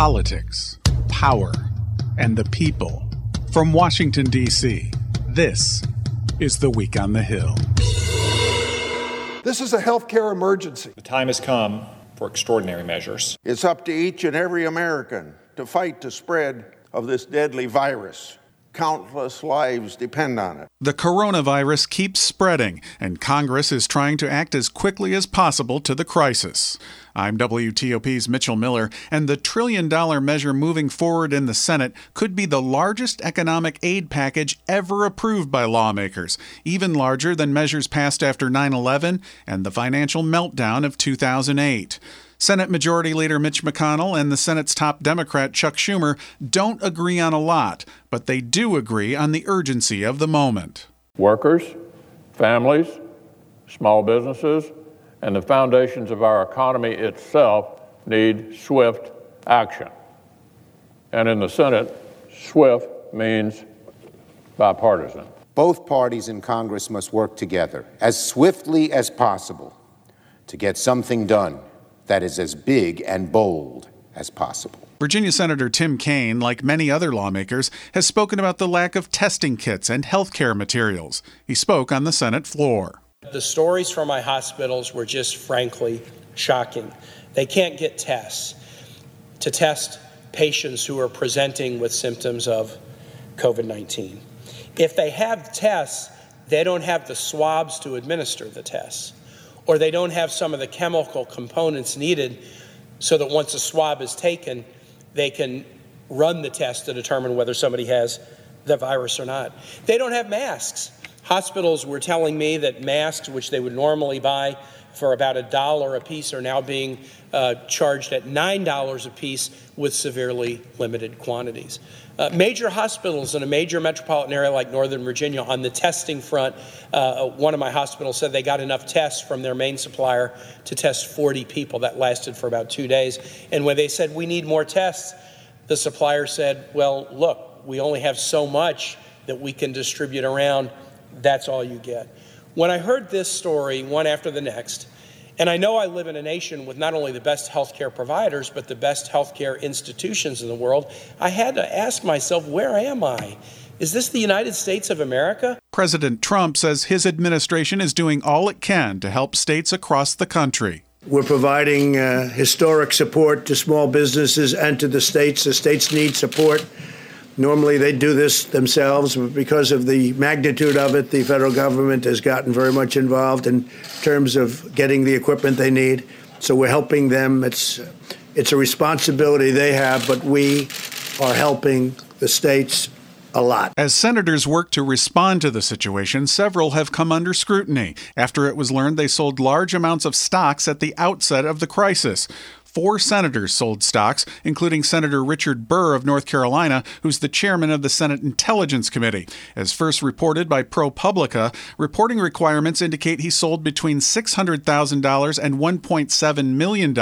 politics, power, and the people. From Washington, D.C., this is The Week on the Hill. This is a healthcare emergency. The time has come for extraordinary measures. It's up to each and every American to fight the spread of this deadly virus. Countless lives depend on it. The coronavirus keeps spreading, and Congress is trying to act as quickly as possible to the crisis. I'm WTOP's Mitchell Miller, and the trillion dollar measure moving forward in the Senate could be the largest economic aid package ever approved by lawmakers, even larger than measures passed after 9 11 and the financial meltdown of 2008. Senate Majority Leader Mitch McConnell and the Senate's top Democrat Chuck Schumer don't agree on a lot, but they do agree on the urgency of the moment. Workers, families, small businesses, and the foundations of our economy itself need swift action. And in the Senate, swift means bipartisan. Both parties in Congress must work together as swiftly as possible to get something done that is as big and bold as possible. Virginia Senator Tim Kaine, like many other lawmakers, has spoken about the lack of testing kits and health care materials. He spoke on the Senate floor. The stories from my hospitals were just frankly shocking. They can't get tests to test patients who are presenting with symptoms of COVID 19. If they have tests, they don't have the swabs to administer the tests or they don't have some of the chemical components needed so that once a swab is taken, they can run the test to determine whether somebody has the virus or not. They don't have masks. Hospitals were telling me that masks, which they would normally buy for about a dollar a piece, are now being uh, charged at $9 a piece with severely limited quantities. Uh, major hospitals in a major metropolitan area like Northern Virginia on the testing front, uh, one of my hospitals said they got enough tests from their main supplier to test 40 people. That lasted for about two days. And when they said, we need more tests, the supplier said, well, look, we only have so much that we can distribute around. That's all you get. When I heard this story, one after the next, and I know I live in a nation with not only the best healthcare providers, but the best healthcare institutions in the world. I had to ask myself, where am I? Is this the United States of America? President Trump says his administration is doing all it can to help states across the country. We're providing uh, historic support to small businesses and to the states. The states need support. Normally, they do this themselves, but because of the magnitude of it, the federal government has gotten very much involved in terms of getting the equipment they need. So we're helping them. It's it's a responsibility they have, but we are helping the states a lot. As senators work to respond to the situation, several have come under scrutiny after it was learned they sold large amounts of stocks at the outset of the crisis. Four senators sold stocks, including Senator Richard Burr of North Carolina, who's the chairman of the Senate Intelligence Committee. As first reported by ProPublica, reporting requirements indicate he sold between $600,000 and $1.7 million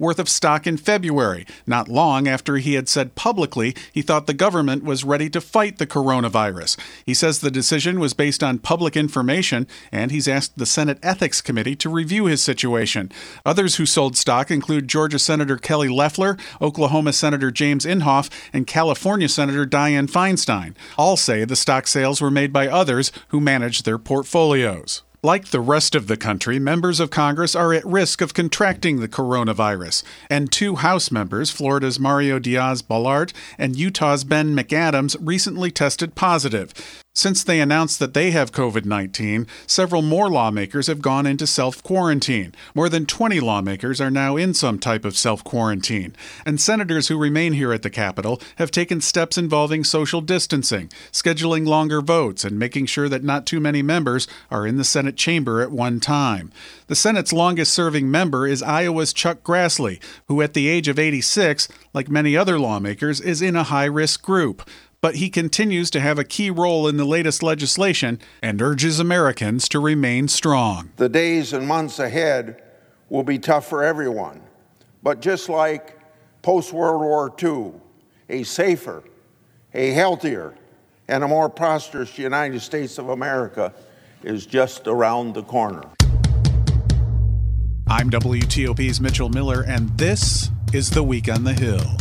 worth of stock in February, not long after he had said publicly he thought the government was ready to fight the coronavirus. He says the decision was based on public information, and he's asked the Senate Ethics Committee to review his situation. Others who sold stock include George Georgia Senator Kelly Loeffler, Oklahoma Senator James Inhofe, and California Senator Dianne Feinstein. All say the stock sales were made by others who manage their portfolios. Like the rest of the country, members of Congress are at risk of contracting the coronavirus, and two House members, Florida's Mario Diaz Balart and Utah's Ben McAdams, recently tested positive. Since they announced that they have COVID 19, several more lawmakers have gone into self quarantine. More than 20 lawmakers are now in some type of self quarantine. And senators who remain here at the Capitol have taken steps involving social distancing, scheduling longer votes, and making sure that not too many members are in the Senate chamber at one time. The Senate's longest serving member is Iowa's Chuck Grassley, who at the age of 86, like many other lawmakers, is in a high risk group but he continues to have a key role in the latest legislation and urges Americans to remain strong. The days and months ahead will be tough for everyone, but just like post World War II, a safer, a healthier, and a more prosperous United States of America is just around the corner. I'm WTOP's Mitchell Miller, and this is The Week on the Hill.